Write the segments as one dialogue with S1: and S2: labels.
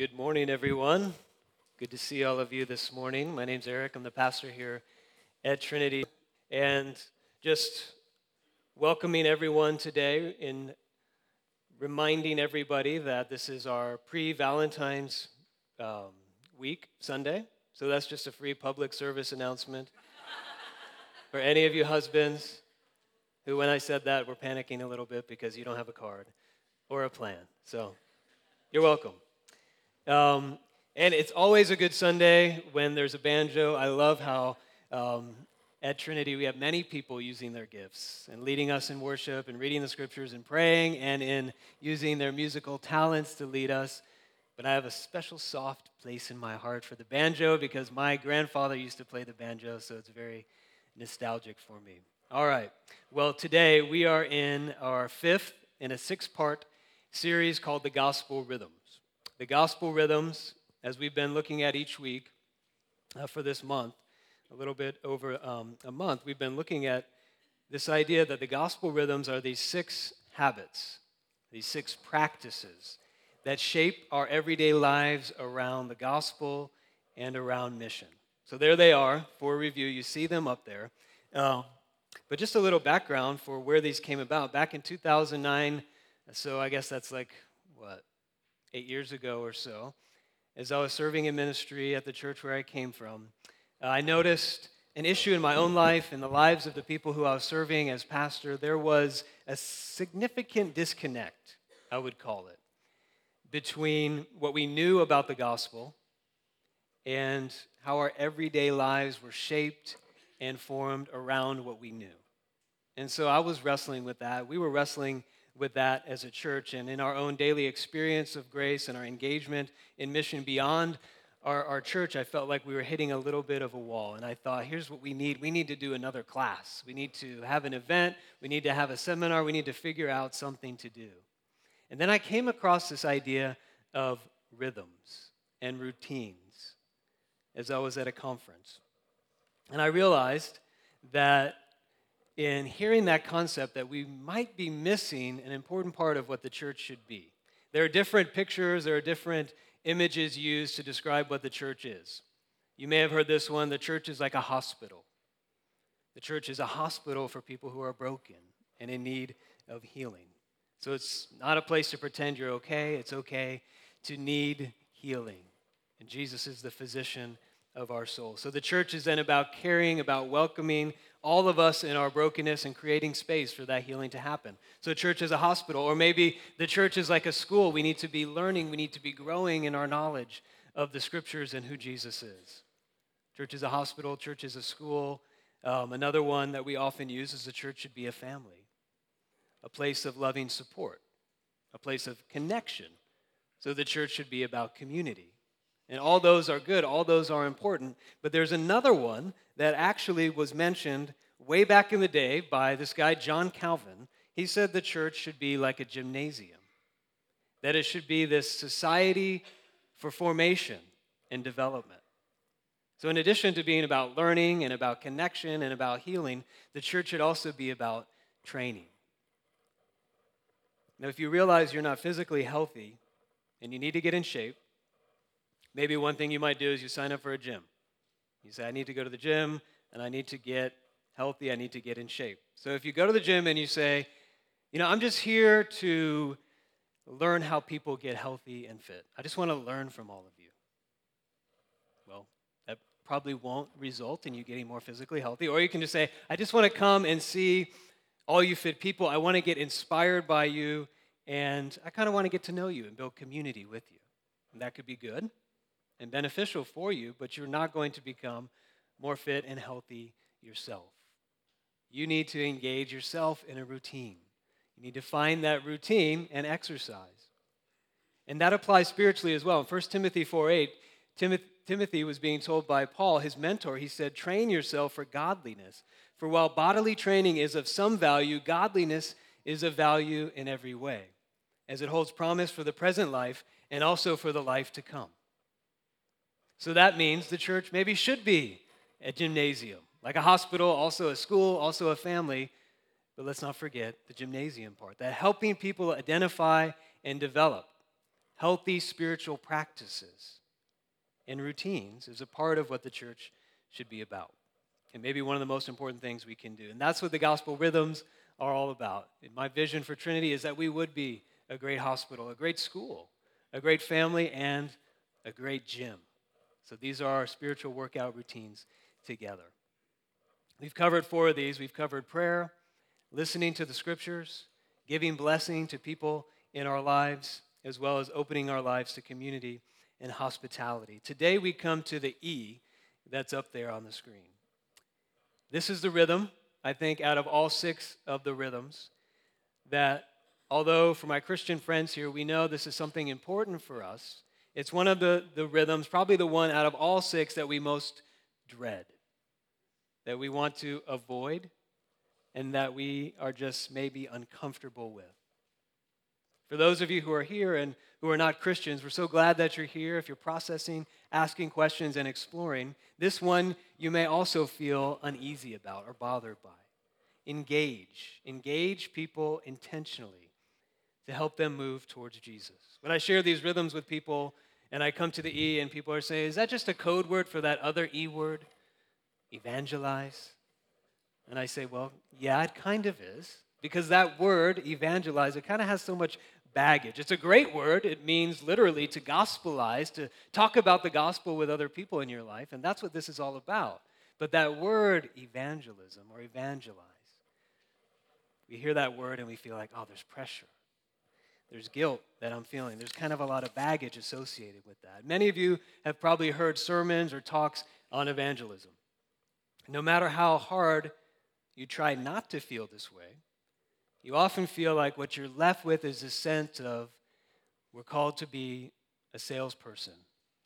S1: Good morning, everyone. Good to see all of you this morning. My name's Eric. I'm the pastor here at Trinity. And just welcoming everyone today in reminding everybody that this is our pre Valentine's um, week, Sunday. So that's just a free public service announcement for any of you husbands who, when I said that, were panicking a little bit because you don't have a card or a plan. So you're welcome. Um, and it's always a good Sunday when there's a banjo. I love how um, at Trinity we have many people using their gifts and leading us in worship and reading the scriptures and praying and in using their musical talents to lead us. But I have a special soft place in my heart for the banjo because my grandfather used to play the banjo, so it's very nostalgic for me. All right. Well, today we are in our fifth in a six part series called The Gospel Rhythms. The Gospel Rhythms, as we've been looking at each week uh, for this month, a little bit over um, a month, we've been looking at this idea that the Gospel Rhythms are these six habits, these six practices that shape our everyday lives around the gospel and around mission. So there they are for review. You see them up there. Uh, but just a little background for where these came about. Back in 2009, so I guess that's like, what, eight years ago or so, as I was serving in ministry at the church where I came from, uh, I noticed an issue in my own life, in the lives of the people who I was serving as pastor. There was a significant disconnect, I would call it, between what we knew about the gospel and how our everyday lives were shaped and formed around what we knew. And so I was wrestling with that. We were wrestling with that as a church and in our own daily experience of grace and our engagement in mission beyond our, our church, I felt like we were hitting a little bit of a wall. And I thought, here's what we need we need to do another class. We need to have an event. We need to have a seminar. We need to figure out something to do. And then I came across this idea of rhythms and routines as I was at a conference. And I realized that in hearing that concept that we might be missing an important part of what the church should be. There are different pictures, there are different images used to describe what the church is. You may have heard this one the church is like a hospital. The church is a hospital for people who are broken and in need of healing. So it's not a place to pretend you're okay, it's okay to need healing. And Jesus is the physician of our soul. So the church is then about caring, about welcoming all of us in our brokenness and creating space for that healing to happen. So church is a hospital, or maybe the church is like a school. We need to be learning, we need to be growing in our knowledge of the scriptures and who Jesus is. Church is a hospital, church is a school. Um, another one that we often use is the church should be a family, a place of loving support, a place of connection. So the church should be about community. And all those are good, all those are important. But there's another one that actually was mentioned way back in the day by this guy, John Calvin. He said the church should be like a gymnasium, that it should be this society for formation and development. So, in addition to being about learning and about connection and about healing, the church should also be about training. Now, if you realize you're not physically healthy and you need to get in shape, Maybe one thing you might do is you sign up for a gym. You say, I need to go to the gym and I need to get healthy, I need to get in shape. So if you go to the gym and you say, you know, I'm just here to learn how people get healthy and fit, I just want to learn from all of you. Well, that probably won't result in you getting more physically healthy. Or you can just say, I just want to come and see all you fit people. I want to get inspired by you, and I kind of want to get to know you and build community with you. And that could be good and beneficial for you, but you're not going to become more fit and healthy yourself. You need to engage yourself in a routine. You need to find that routine and exercise. And that applies spiritually as well. In 1 Timothy 4 8, Timothy was being told by Paul, his mentor, he said, Train yourself for godliness. For while bodily training is of some value, godliness is of value in every way, as it holds promise for the present life and also for the life to come. So that means the church maybe should be a gymnasium, like a hospital, also a school, also a family. But let's not forget the gymnasium part, that helping people identify and develop, healthy spiritual practices and routines is a part of what the church should be about. And maybe one of the most important things we can do. And that's what the gospel rhythms are all about. And my vision for Trinity is that we would be a great hospital, a great school, a great family, and a great gym. So these are our spiritual workout routines together. We've covered four of these. We've covered prayer, listening to the scriptures, giving blessing to people in our lives, as well as opening our lives to community and hospitality. Today we come to the E that's up there on the screen. This is the rhythm, I think, out of all six of the rhythms, that although for my Christian friends here, we know this is something important for us, it's one of the, the rhythms, probably the one out of all six that we most dread, that we want to avoid, and that we are just maybe uncomfortable with. For those of you who are here and who are not Christians, we're so glad that you're here. If you're processing, asking questions, and exploring, this one you may also feel uneasy about or bothered by. Engage. Engage people intentionally to help them move towards Jesus. When I share these rhythms with people and I come to the E and people are saying, is that just a code word for that other E word? Evangelize? And I say, well, yeah, it kind of is. Because that word, evangelize, it kind of has so much baggage. It's a great word. It means literally to gospelize, to talk about the gospel with other people in your life. And that's what this is all about. But that word, evangelism or evangelize, we hear that word and we feel like, oh, there's pressure. There's guilt that I'm feeling. There's kind of a lot of baggage associated with that. Many of you have probably heard sermons or talks on evangelism. No matter how hard you try not to feel this way, you often feel like what you're left with is a sense of we're called to be a salesperson,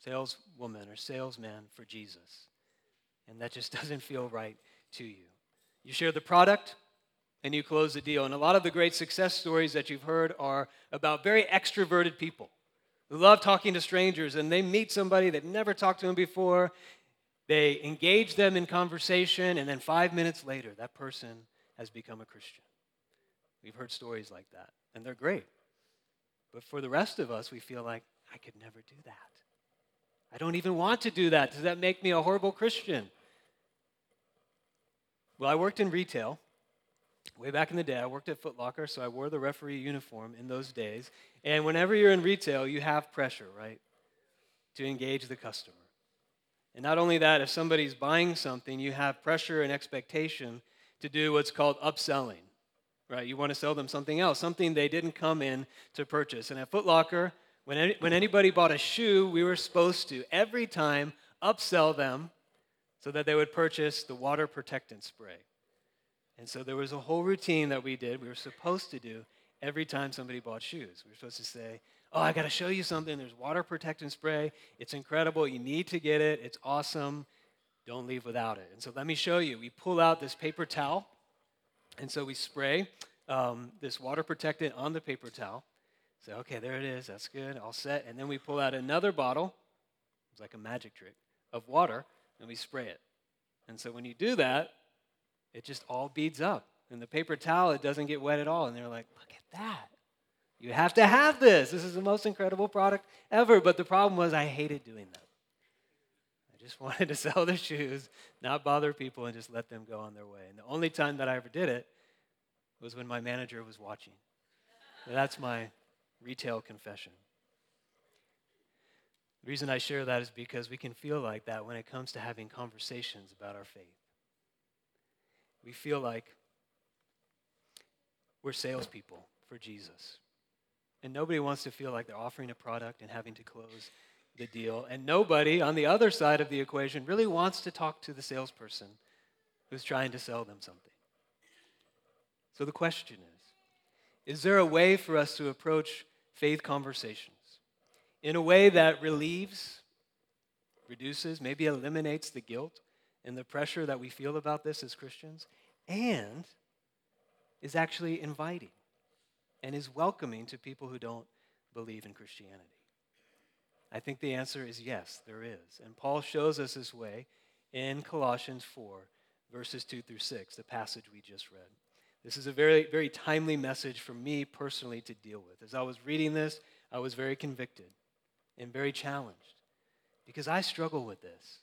S1: saleswoman, or salesman for Jesus. And that just doesn't feel right to you. You share the product and you close the deal. And a lot of the great success stories that you've heard are about very extroverted people who love talking to strangers and they meet somebody they've never talked to them before. They engage them in conversation, and then five minutes later, that person has become a Christian. We've heard stories like that, and they're great. But for the rest of us, we feel like, I could never do that. I don't even want to do that. Does that make me a horrible Christian? Well, I worked in retail way back in the day. I worked at Foot Locker, so I wore the referee uniform in those days. And whenever you're in retail, you have pressure, right? To engage the customer. And not only that, if somebody's buying something, you have pressure and expectation to do what's called upselling right? You want to sell them something else, something they didn't come in to purchase. And at Foot Locker, when, any, when anybody bought a shoe, we were supposed to every time upsell them so that they would purchase the water protectant spray. And so there was a whole routine that we did, we were supposed to do every time somebody bought shoes. We were supposed to say, Oh, I got to show you something. There's water protectant spray. It's incredible. You need to get it. It's awesome. Don't leave without it. And so let me show you. We pull out this paper towel and so we spray um, this water protectant on the paper towel. Say, okay, there it is. That's good. All set. And then we pull out another bottle. It's like a magic trick of water, and we spray it. And so when you do that, it just all beads up. And the paper towel, it doesn't get wet at all. And they're like, look at that. You have to have this. This is the most incredible product ever. But the problem was, I hated doing that. I just wanted to sell the shoes, not bother people, and just let them go on their way. And the only time that I ever did it was when my manager was watching. That's my retail confession. The reason I share that is because we can feel like that when it comes to having conversations about our faith. We feel like we're salespeople for Jesus. And nobody wants to feel like they're offering a product and having to close the deal. And nobody on the other side of the equation really wants to talk to the salesperson who's trying to sell them something. So the question is Is there a way for us to approach faith conversations in a way that relieves, reduces, maybe eliminates the guilt and the pressure that we feel about this as Christians, and is actually inviting and is welcoming to people who don't believe in Christianity? I think the answer is yes, there is. And Paul shows us this way in Colossians 4, verses 2 through 6, the passage we just read. This is a very, very timely message for me personally to deal with. As I was reading this, I was very convicted and very challenged because I struggle with this.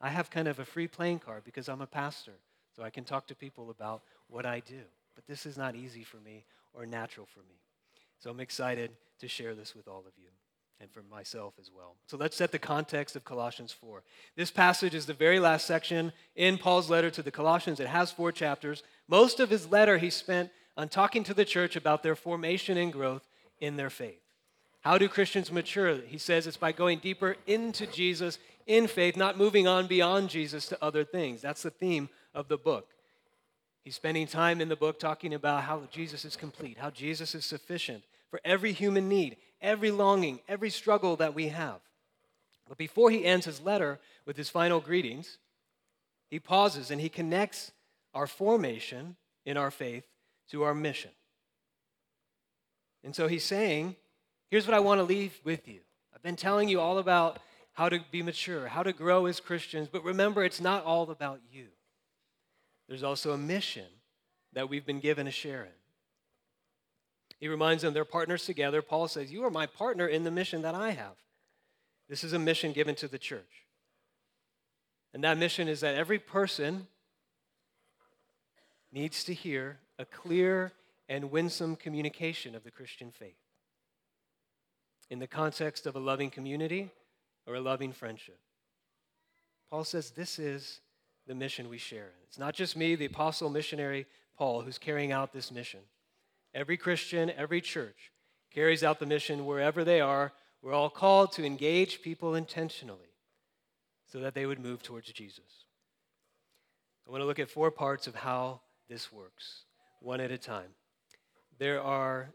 S1: I have kind of a free playing card because I'm a pastor, so I can talk to people about what I do. But this is not easy for me or natural for me. So I'm excited to share this with all of you and for myself as well. So let's set the context of Colossians 4. This passage is the very last section in Paul's letter to the Colossians. It has four chapters. Most of his letter he spent on talking to the church about their formation and growth in their faith. How do Christians mature? He says it's by going deeper into Jesus in faith, not moving on beyond Jesus to other things. That's the theme of the book. He's spending time in the book talking about how Jesus is complete, how Jesus is sufficient for every human need, every longing, every struggle that we have. But before he ends his letter with his final greetings, he pauses and he connects our formation in our faith to our mission. And so he's saying, here's what I want to leave with you. I've been telling you all about how to be mature, how to grow as Christians, but remember, it's not all about you. There's also a mission that we've been given a share in. He reminds them they're partners together. Paul says, You are my partner in the mission that I have. This is a mission given to the church. And that mission is that every person needs to hear a clear and winsome communication of the Christian faith in the context of a loving community or a loving friendship. Paul says this is the mission we share. It's not just me, the apostle missionary Paul, who's carrying out this mission. Every Christian, every church carries out the mission wherever they are. We're all called to engage people intentionally so that they would move towards Jesus. I want to look at four parts of how this works, one at a time. There are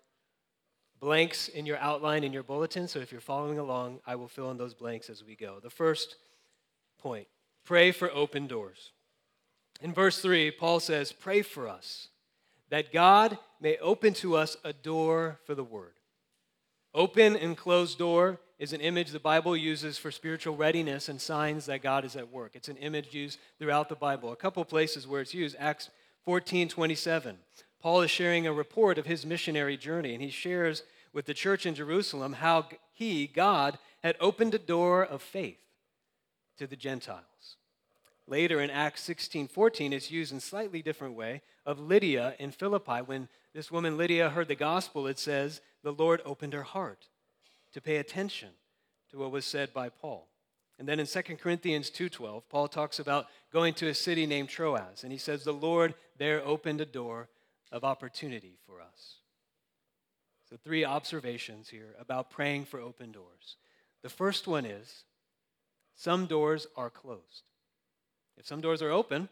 S1: blanks in your outline in your bulletin, so if you're following along, I will fill in those blanks as we go. The first point pray for open doors. In verse 3, Paul says, Pray for us that God may open to us a door for the word. Open and closed door is an image the Bible uses for spiritual readiness and signs that God is at work. It's an image used throughout the Bible. A couple places where it's used, Acts 14 27. Paul is sharing a report of his missionary journey, and he shares with the church in Jerusalem how he, God, had opened a door of faith to the Gentiles. Later in Acts 16 14, it's used in slightly different way of Lydia in Philippi. When this woman Lydia heard the gospel, it says, the Lord opened her heart to pay attention to what was said by Paul. And then in 2 Corinthians 2:12, Paul talks about going to a city named Troas, and he says the Lord there opened a door of opportunity for us. So three observations here about praying for open doors. The first one is some doors are closed. If some doors are open,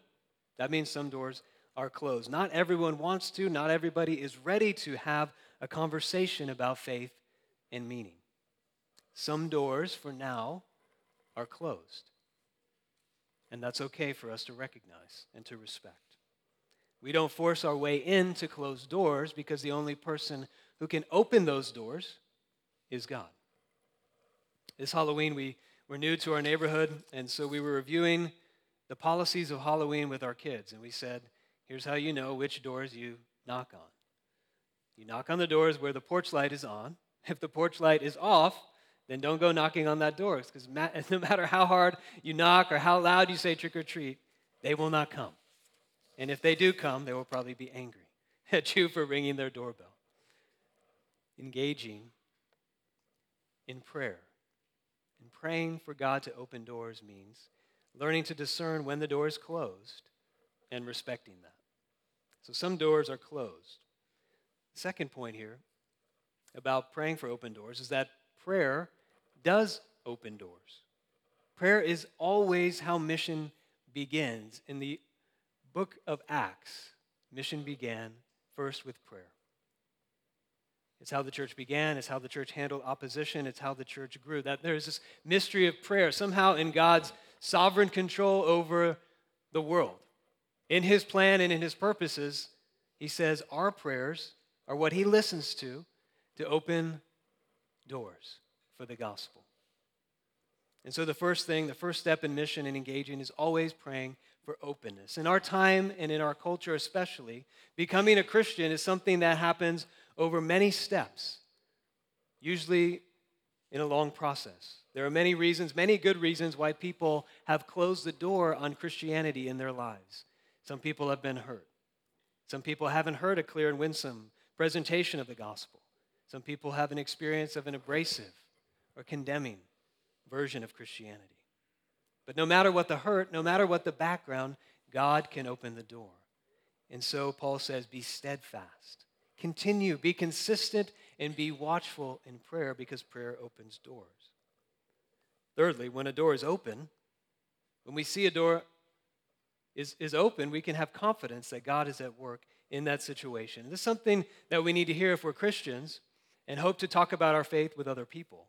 S1: that means some doors are closed. Not everyone wants to, not everybody is ready to have a conversation about faith and meaning. Some doors, for now, are closed. And that's okay for us to recognize and to respect. We don't force our way into closed doors because the only person who can open those doors is God. This Halloween, we were new to our neighborhood, and so we were reviewing the policies of Halloween with our kids. And we said, Here's how you know which doors you knock on. You knock on the doors where the porch light is on. If the porch light is off, then don't go knocking on that door because no matter how hard you knock or how loud you say trick or treat, they will not come. And if they do come, they will probably be angry at you for ringing their doorbell. Engaging in prayer and praying for God to open doors means learning to discern when the door is closed and respecting that. So some doors are closed. Second point here about praying for open doors is that prayer does open doors. Prayer is always how mission begins. In the book of Acts, mission began first with prayer. It's how the church began, it's how the church handled opposition, it's how the church grew. That there's this mystery of prayer, somehow in God's sovereign control over the world. In his plan and in his purposes, he says our prayers are what he listens to to open doors for the gospel. And so, the first thing, the first step in mission and engaging is always praying for openness. In our time and in our culture, especially, becoming a Christian is something that happens over many steps. usually in a long process. There are many reasons, many good reasons why people have closed the door on Christianity in their lives. Some people have been hurt. Some people haven't heard a clear and winsome presentation of the gospel. Some people have an experience of an abrasive or condemning version of Christianity. But no matter what the hurt, no matter what the background, God can open the door. And so Paul says, be steadfast. Continue, be consistent, and be watchful in prayer because prayer opens doors. Thirdly, when a door is open, when we see a door is, is open, we can have confidence that God is at work in that situation. This is something that we need to hear if we're Christians and hope to talk about our faith with other people.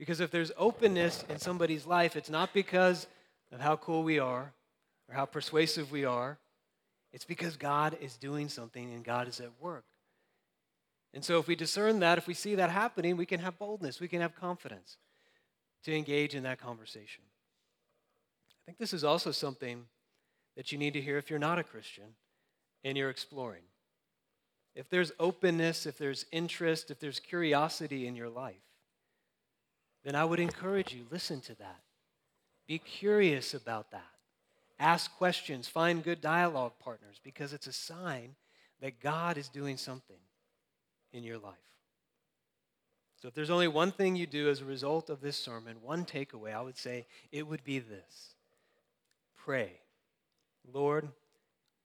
S1: Because if there's openness in somebody's life, it's not because of how cool we are or how persuasive we are. It's because God is doing something and God is at work. And so, if we discern that, if we see that happening, we can have boldness, we can have confidence to engage in that conversation. I think this is also something that you need to hear if you're not a Christian and you're exploring. If there's openness, if there's interest, if there's curiosity in your life, then I would encourage you listen to that. Be curious about that. Ask questions, find good dialogue partners because it's a sign that God is doing something in your life. So, if there's only one thing you do as a result of this sermon, one takeaway, I would say it would be this pray. Lord,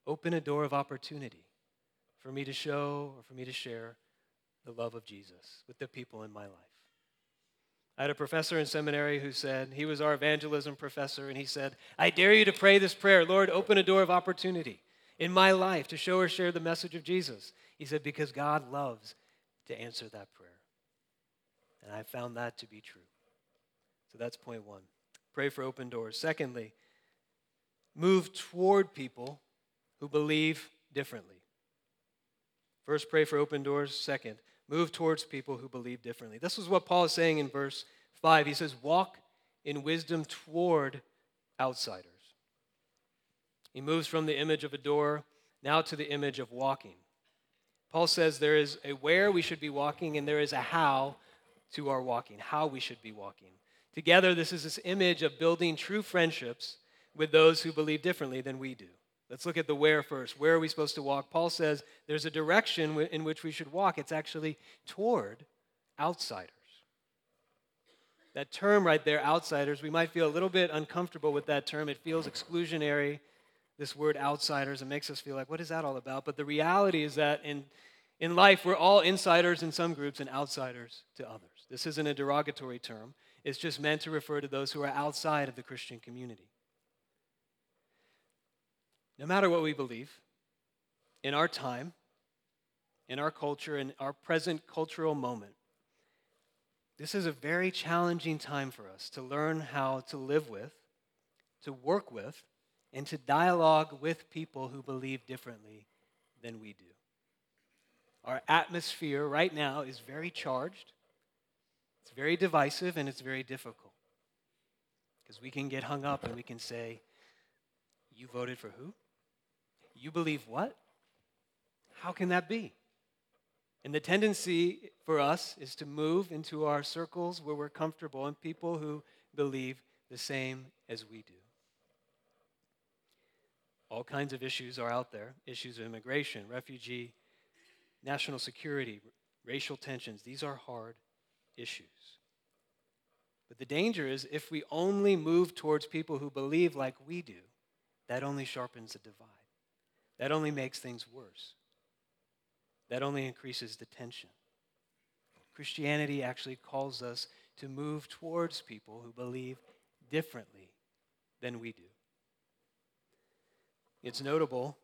S1: open a door of opportunity for me to show or for me to share the love of Jesus with the people in my life. I had a professor in seminary who said, he was our evangelism professor, and he said, I dare you to pray this prayer Lord, open a door of opportunity in my life to show or share the message of Jesus. He said, because God loves to answer that prayer. And I found that to be true. So that's point one. Pray for open doors. Secondly, move toward people who believe differently. First, pray for open doors. Second, move towards people who believe differently. This is what Paul is saying in verse 5. He says, Walk in wisdom toward outsiders. He moves from the image of a door now to the image of walking. Paul says there is a where we should be walking and there is a how to our walking, how we should be walking. Together, this is this image of building true friendships with those who believe differently than we do. Let's look at the where first. Where are we supposed to walk? Paul says there's a direction in which we should walk. It's actually toward outsiders. That term right there, outsiders, we might feel a little bit uncomfortable with that term. It feels exclusionary, this word outsiders. It makes us feel like, what is that all about? But the reality is that in, in life, we're all insiders in some groups and outsiders to others. This isn't a derogatory term, it's just meant to refer to those who are outside of the Christian community. No matter what we believe, in our time, in our culture, in our present cultural moment, this is a very challenging time for us to learn how to live with, to work with, and to dialogue with people who believe differently than we do. Our atmosphere right now is very charged, it's very divisive, and it's very difficult. Because we can get hung up and we can say, You voted for who? You believe what? How can that be? And the tendency for us is to move into our circles where we're comfortable and people who believe the same as we do. All kinds of issues are out there issues of immigration, refugee, national security, racial tensions. These are hard issues. But the danger is if we only move towards people who believe like we do, that only sharpens the divide. That only makes things worse. That only increases the tension. Christianity actually calls us to move towards people who believe differently than we do. It's notable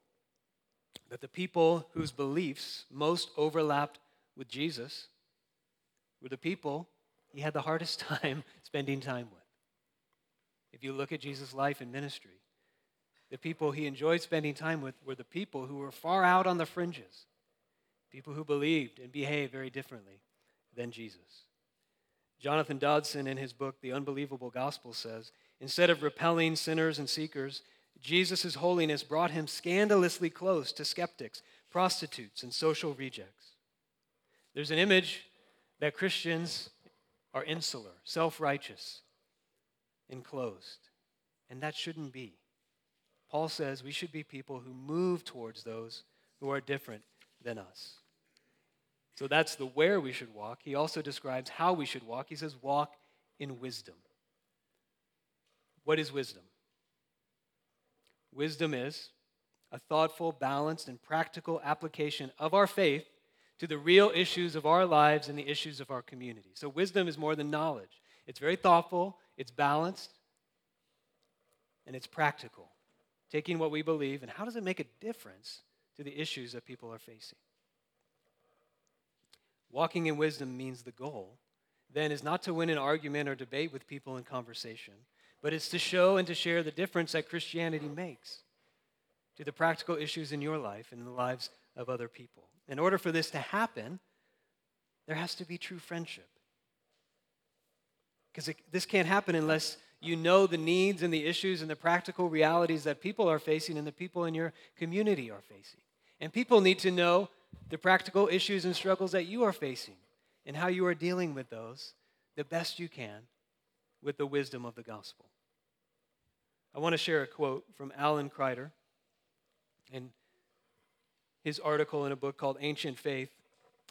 S1: that the people whose beliefs most overlapped with Jesus were the people he had the hardest time spending time with. If you look at Jesus' life and ministry, the people he enjoyed spending time with were the people who were far out on the fringes, people who believed and behaved very differently than Jesus. Jonathan Dodson, in his book, The Unbelievable Gospel, says instead of repelling sinners and seekers, Jesus' holiness brought him scandalously close to skeptics, prostitutes, and social rejects. There's an image that Christians are insular, self righteous, enclosed. And that shouldn't be. Paul says we should be people who move towards those who are different than us. So that's the where we should walk. He also describes how we should walk. He says, walk in wisdom. What is wisdom? Wisdom is a thoughtful, balanced, and practical application of our faith to the real issues of our lives and the issues of our community. So, wisdom is more than knowledge. It's very thoughtful, it's balanced, and it's practical. Taking what we believe and how does it make a difference to the issues that people are facing? Walking in wisdom means the goal then is not to win an argument or debate with people in conversation, but it's to show and to share the difference that Christianity makes to the practical issues in your life and in the lives of other people. In order for this to happen, there has to be true friendship. Because this can't happen unless you know the needs and the issues and the practical realities that people are facing and the people in your community are facing. And people need to know the practical issues and struggles that you are facing and how you are dealing with those the best you can with the wisdom of the gospel. I want to share a quote from Alan Kreider in his article in a book called Ancient Faith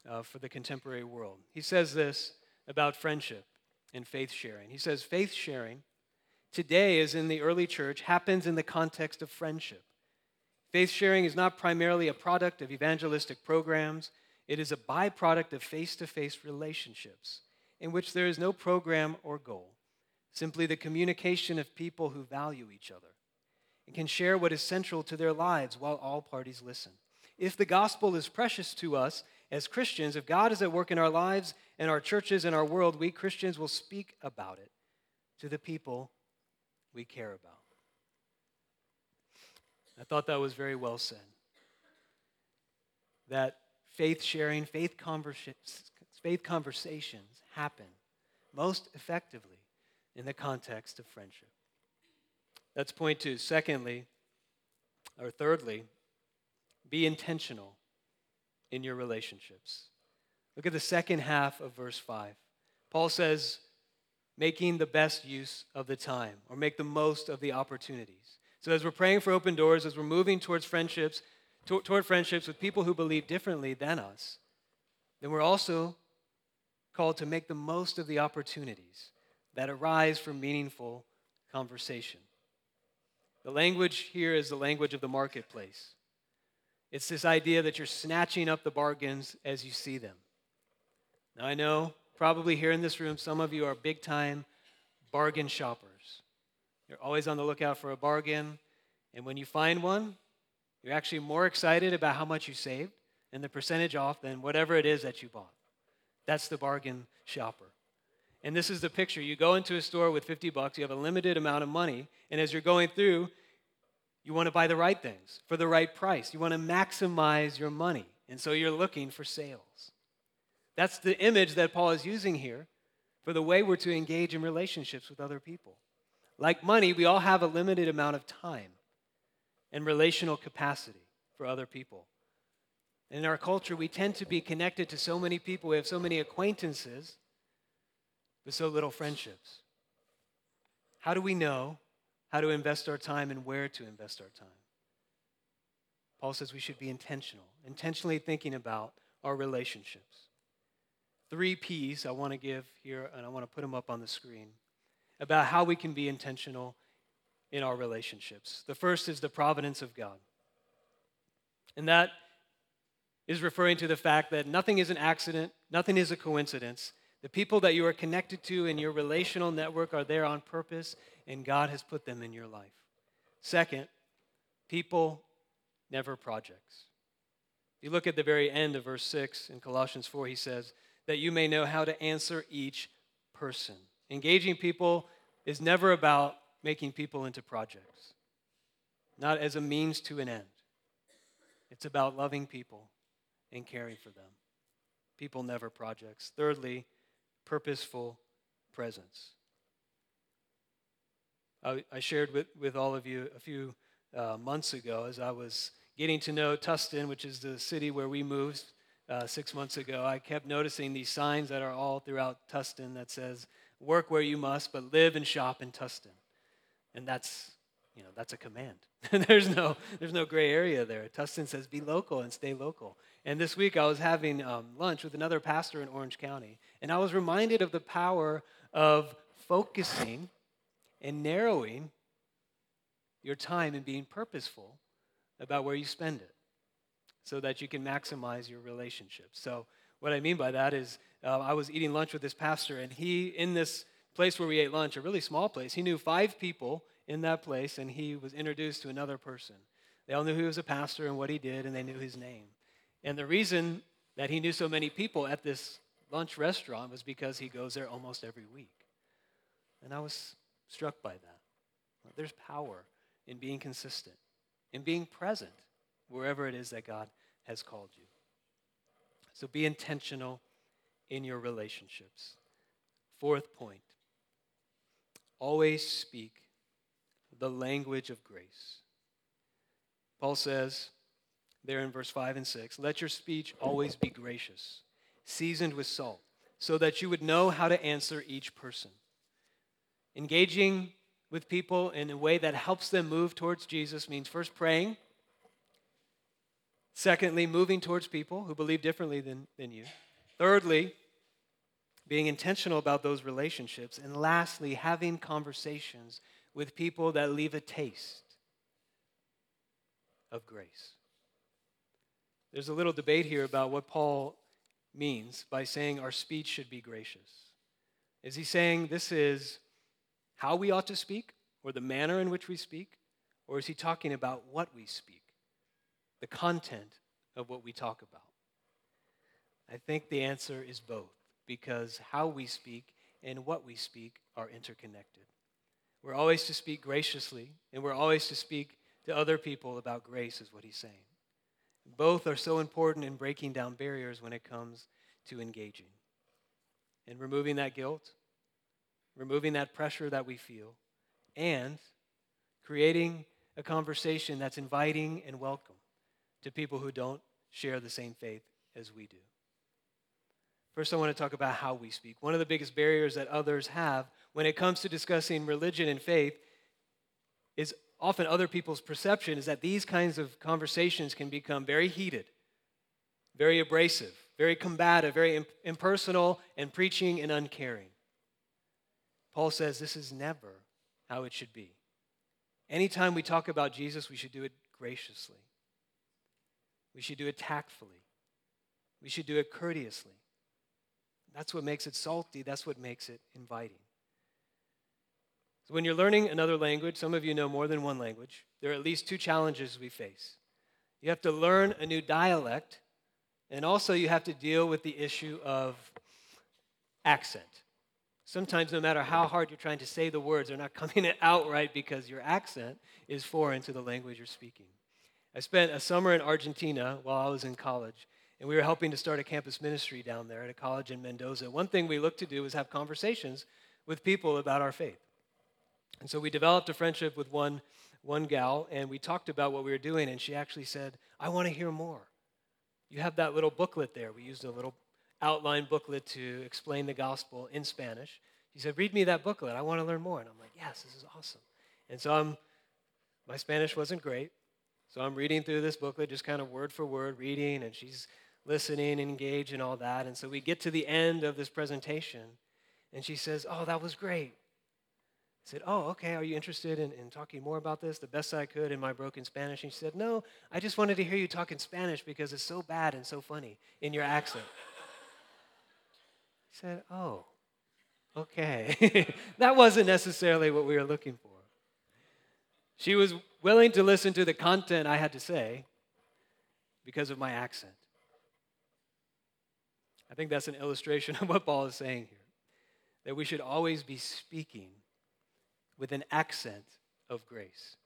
S1: uh, for the Contemporary World. He says this about friendship and faith sharing. He says, Faith sharing today, as in the early church, happens in the context of friendship. Faith sharing is not primarily a product of evangelistic programs, it is a byproduct of face to face relationships in which there is no program or goal, simply the communication of people who value each other and can share what is central to their lives while all parties listen. If the gospel is precious to us as Christians, if God is at work in our lives and our churches and our world, we Christians will speak about it to the people we care about. I thought that was very well said. That faith sharing, faith, conversa- faith conversations happen most effectively in the context of friendship. That's point two. Secondly, or thirdly, be intentional in your relationships. Look at the second half of verse 5. Paul says, making the best use of the time or make the most of the opportunities. So, as we're praying for open doors, as we're moving towards friendships, to- toward friendships with people who believe differently than us, then we're also called to make the most of the opportunities that arise from meaningful conversation. The language here is the language of the marketplace. It's this idea that you're snatching up the bargains as you see them. Now, I know probably here in this room, some of you are big time bargain shoppers. You're always on the lookout for a bargain, and when you find one, you're actually more excited about how much you saved and the percentage off than whatever it is that you bought. That's the bargain shopper. And this is the picture. You go into a store with 50 bucks, you have a limited amount of money, and as you're going through, you want to buy the right things for the right price. You want to maximize your money. And so you're looking for sales. That's the image that Paul is using here for the way we're to engage in relationships with other people. Like money, we all have a limited amount of time and relational capacity for other people. In our culture, we tend to be connected to so many people. We have so many acquaintances, but so little friendships. How do we know how to invest our time and where to invest our time? Paul says we should be intentional, intentionally thinking about our relationships. Three P's I want to give here, and I want to put them up on the screen about how we can be intentional in our relationships. The first is the providence of God. And that is referring to the fact that nothing is an accident, nothing is a coincidence. The people that you are connected to in your relational network are there on purpose, and God has put them in your life. Second, people, never projects. You look at the very end of verse 6 in Colossians 4, he says, that you may know how to answer each person. Engaging people is never about making people into projects, not as a means to an end. It's about loving people and caring for them. People never projects. Thirdly, purposeful presence. I, I shared with, with all of you a few uh, months ago as I was getting to know Tustin, which is the city where we moved uh, six months ago, I kept noticing these signs that are all throughout Tustin that says, work where you must, but live and shop in Tustin. And that's, you know, that's a command. there's, no, there's no gray area there. Tustin says, be local and stay local. And this week I was having um, lunch with another pastor in Orange County, and I was reminded of the power of focusing and narrowing your time and being purposeful about where you spend it so that you can maximize your relationships. So, what I mean by that is, uh, I was eating lunch with this pastor, and he, in this place where we ate lunch, a really small place, he knew five people in that place, and he was introduced to another person. They all knew he was a pastor and what he did, and they knew his name. And the reason that he knew so many people at this lunch restaurant was because he goes there almost every week. And I was struck by that. There's power in being consistent, in being present wherever it is that God has called you. So be intentional in your relationships. Fourth point always speak the language of grace. Paul says there in verse 5 and 6 let your speech always be gracious, seasoned with salt, so that you would know how to answer each person. Engaging with people in a way that helps them move towards Jesus means first praying. Secondly, moving towards people who believe differently than, than you. Thirdly, being intentional about those relationships. And lastly, having conversations with people that leave a taste of grace. There's a little debate here about what Paul means by saying our speech should be gracious. Is he saying this is how we ought to speak, or the manner in which we speak? Or is he talking about what we speak, the content of what we talk about? I think the answer is both, because how we speak and what we speak are interconnected. We're always to speak graciously, and we're always to speak to other people about grace, is what he's saying. Both are so important in breaking down barriers when it comes to engaging and removing that guilt removing that pressure that we feel, and creating a conversation that's inviting and welcome to people who don't share the same faith as we do. First, I want to talk about how we speak. One of the biggest barriers that others have when it comes to discussing religion and faith is often other people's perception is that these kinds of conversations can become very heated, very abrasive, very combative, very impersonal, and preaching and uncaring. Paul says this is never how it should be. Anytime we talk about Jesus, we should do it graciously. We should do it tactfully. We should do it courteously. That's what makes it salty. That's what makes it inviting. So, when you're learning another language, some of you know more than one language, there are at least two challenges we face. You have to learn a new dialect, and also you have to deal with the issue of accent. Sometimes, no matter how hard you're trying to say the words, they're not coming out right because your accent is foreign to the language you're speaking. I spent a summer in Argentina while I was in college, and we were helping to start a campus ministry down there at a college in Mendoza. One thing we looked to do was have conversations with people about our faith. And so we developed a friendship with one, one gal, and we talked about what we were doing, and she actually said, I want to hear more. You have that little booklet there. We used a little outline booklet to explain the gospel in Spanish. She said, Read me that booklet. I want to learn more. And I'm like, Yes, this is awesome. And so I'm, my Spanish wasn't great. So I'm reading through this booklet, just kind of word for word, reading, and she's listening and engaged and all that. And so we get to the end of this presentation, and she says, Oh, that was great. I said, Oh, okay. Are you interested in, in talking more about this? The best I could in my broken Spanish. And she said, No, I just wanted to hear you talk in Spanish because it's so bad and so funny in your accent I said, Oh, okay. that wasn't necessarily what we were looking for. She was willing to listen to the content I had to say because of my accent. I think that's an illustration of what Paul is saying here that we should always be speaking with an accent of grace.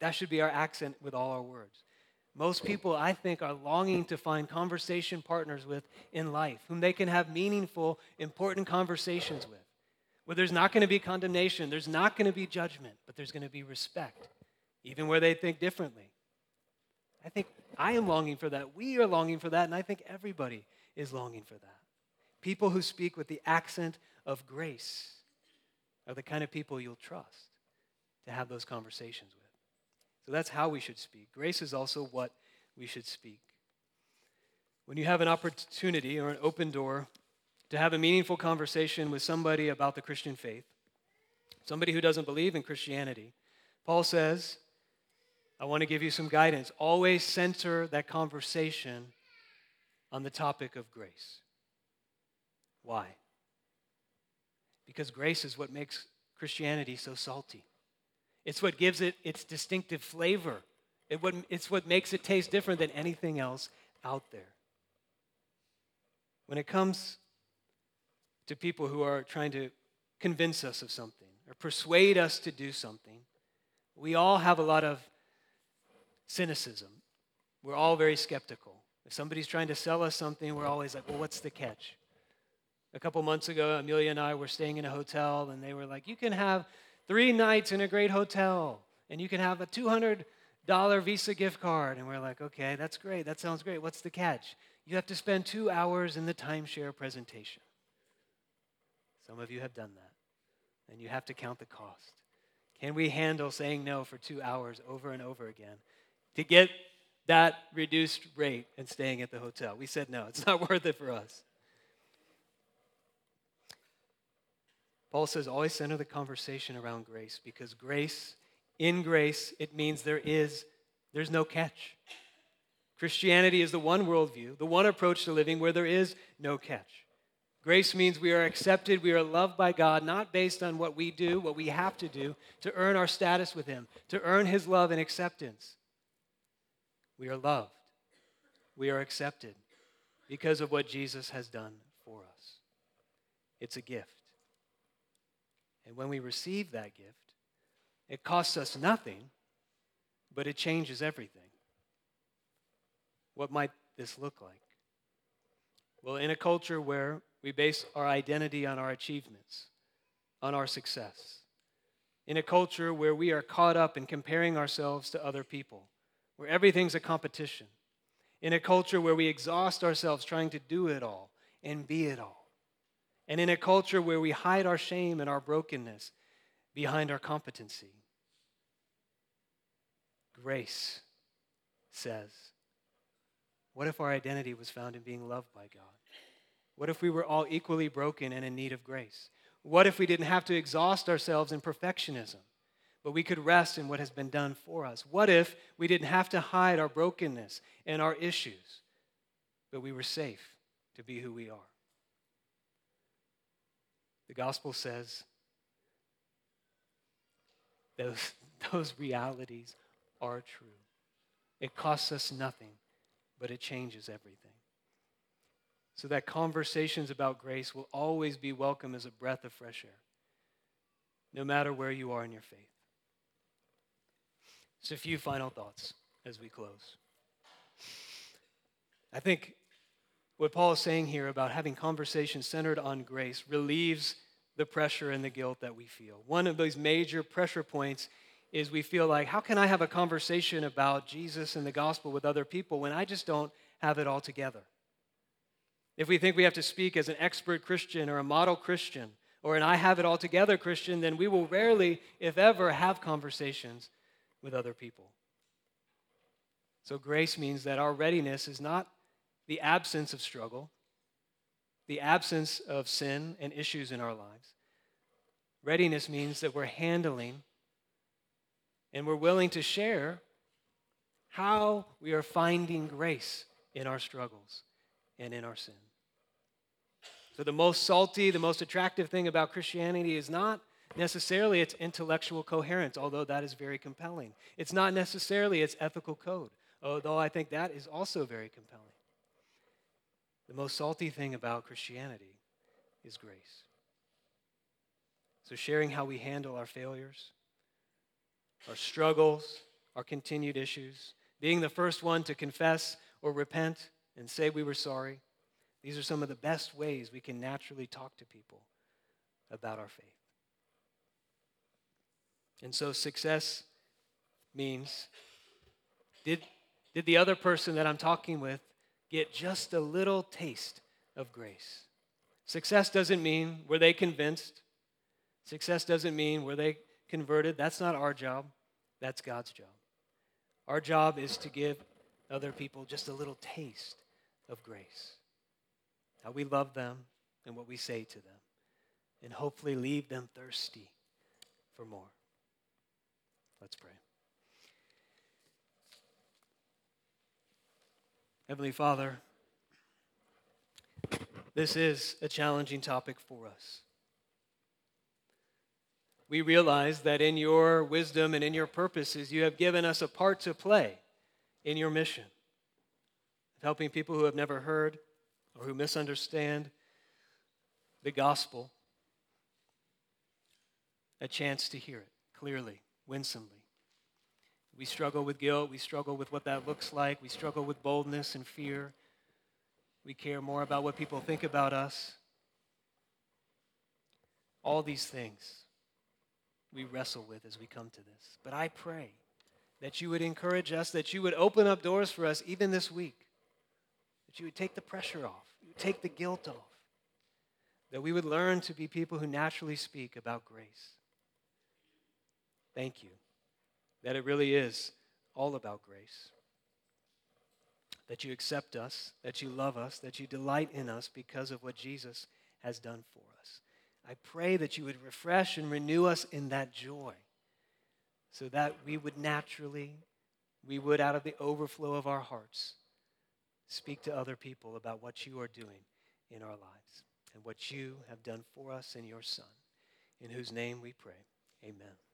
S1: That should be our accent with all our words. Most people, I think, are longing to find conversation partners with in life, whom they can have meaningful, important conversations with, where there's not going to be condemnation, there's not going to be judgment, but there's going to be respect, even where they think differently. I think I am longing for that. We are longing for that, and I think everybody is longing for that. People who speak with the accent of grace are the kind of people you'll trust to have those conversations with. So that's how we should speak. Grace is also what we should speak. When you have an opportunity or an open door to have a meaningful conversation with somebody about the Christian faith, somebody who doesn't believe in Christianity, Paul says, I want to give you some guidance. Always center that conversation on the topic of grace. Why? Because grace is what makes Christianity so salty. It's what gives it its distinctive flavor. It what, it's what makes it taste different than anything else out there. When it comes to people who are trying to convince us of something or persuade us to do something, we all have a lot of cynicism. We're all very skeptical. If somebody's trying to sell us something, we're always like, well, what's the catch? A couple months ago, Amelia and I were staying in a hotel, and they were like, you can have three nights in a great hotel, and you can have a $200 Visa gift card. And we're like, okay, that's great. That sounds great. What's the catch? You have to spend two hours in the timeshare presentation. Some of you have done that, and you have to count the cost. Can we handle saying no for two hours over and over again to get that reduced rate and staying at the hotel? We said no, it's not worth it for us. Paul says always center the conversation around grace because grace, in grace, it means there is, there's no catch. Christianity is the one worldview, the one approach to living where there is no catch. Grace means we are accepted, we are loved by God, not based on what we do, what we have to do to earn our status with Him, to earn His love and acceptance. We are loved, we are accepted because of what Jesus has done for us. It's a gift. And when we receive that gift, it costs us nothing, but it changes everything. What might this look like? Well, in a culture where we base our identity on our achievements, on our success. In a culture where we are caught up in comparing ourselves to other people, where everything's a competition. In a culture where we exhaust ourselves trying to do it all and be it all. And in a culture where we hide our shame and our brokenness behind our competency. Grace says, What if our identity was found in being loved by God? What if we were all equally broken and in need of grace? What if we didn't have to exhaust ourselves in perfectionism, but we could rest in what has been done for us? What if we didn't have to hide our brokenness and our issues, but we were safe to be who we are? The gospel says those, those realities are true. It costs us nothing, but it changes everything so that conversations about grace will always be welcome as a breath of fresh air, no matter where you are in your faith. Just a few final thoughts as we close. I think what Paul is saying here about having conversations centered on grace relieves the pressure and the guilt that we feel. One of those major pressure points is we feel like, how can I have a conversation about Jesus and the gospel with other people when I just don't have it all together? If we think we have to speak as an expert Christian or a model Christian or an I have it all together Christian, then we will rarely, if ever, have conversations with other people. So, grace means that our readiness is not the absence of struggle, the absence of sin and issues in our lives. Readiness means that we're handling and we're willing to share how we are finding grace in our struggles and in our sin. So, the most salty, the most attractive thing about Christianity is not necessarily its intellectual coherence, although that is very compelling. It's not necessarily its ethical code, although I think that is also very compelling. The most salty thing about Christianity is grace. So, sharing how we handle our failures, our struggles, our continued issues, being the first one to confess or repent and say we were sorry these are some of the best ways we can naturally talk to people about our faith. And so success means did, Did the other person that I'm talking with get just a little taste of grace? Success doesn't mean were they convinced? Success doesn't mean were they converted? That's not our job, that's God's job. Our job is to give other people just a little taste of grace. How we love them and what we say to them, and hopefully leave them thirsty for more. Let's pray. Heavenly Father, this is a challenging topic for us. We realize that in your wisdom and in your purposes, you have given us a part to play in your mission of helping people who have never heard or who misunderstand the gospel a chance to hear it clearly, winsomely. We struggle with guilt. We struggle with what that looks like. We struggle with boldness and fear. We care more about what people think about us. All these things we wrestle with as we come to this. But I pray that you would encourage us, that you would open up doors for us even this week, that you would take the pressure off, you would take the guilt off, that we would learn to be people who naturally speak about grace. Thank you that it really is all about grace. That you accept us, that you love us, that you delight in us because of what Jesus has done for us. I pray that you would refresh and renew us in that joy so that we would naturally, we would out of the overflow of our hearts, speak to other people about what you are doing in our lives and what you have done for us in your Son, in whose name we pray. Amen.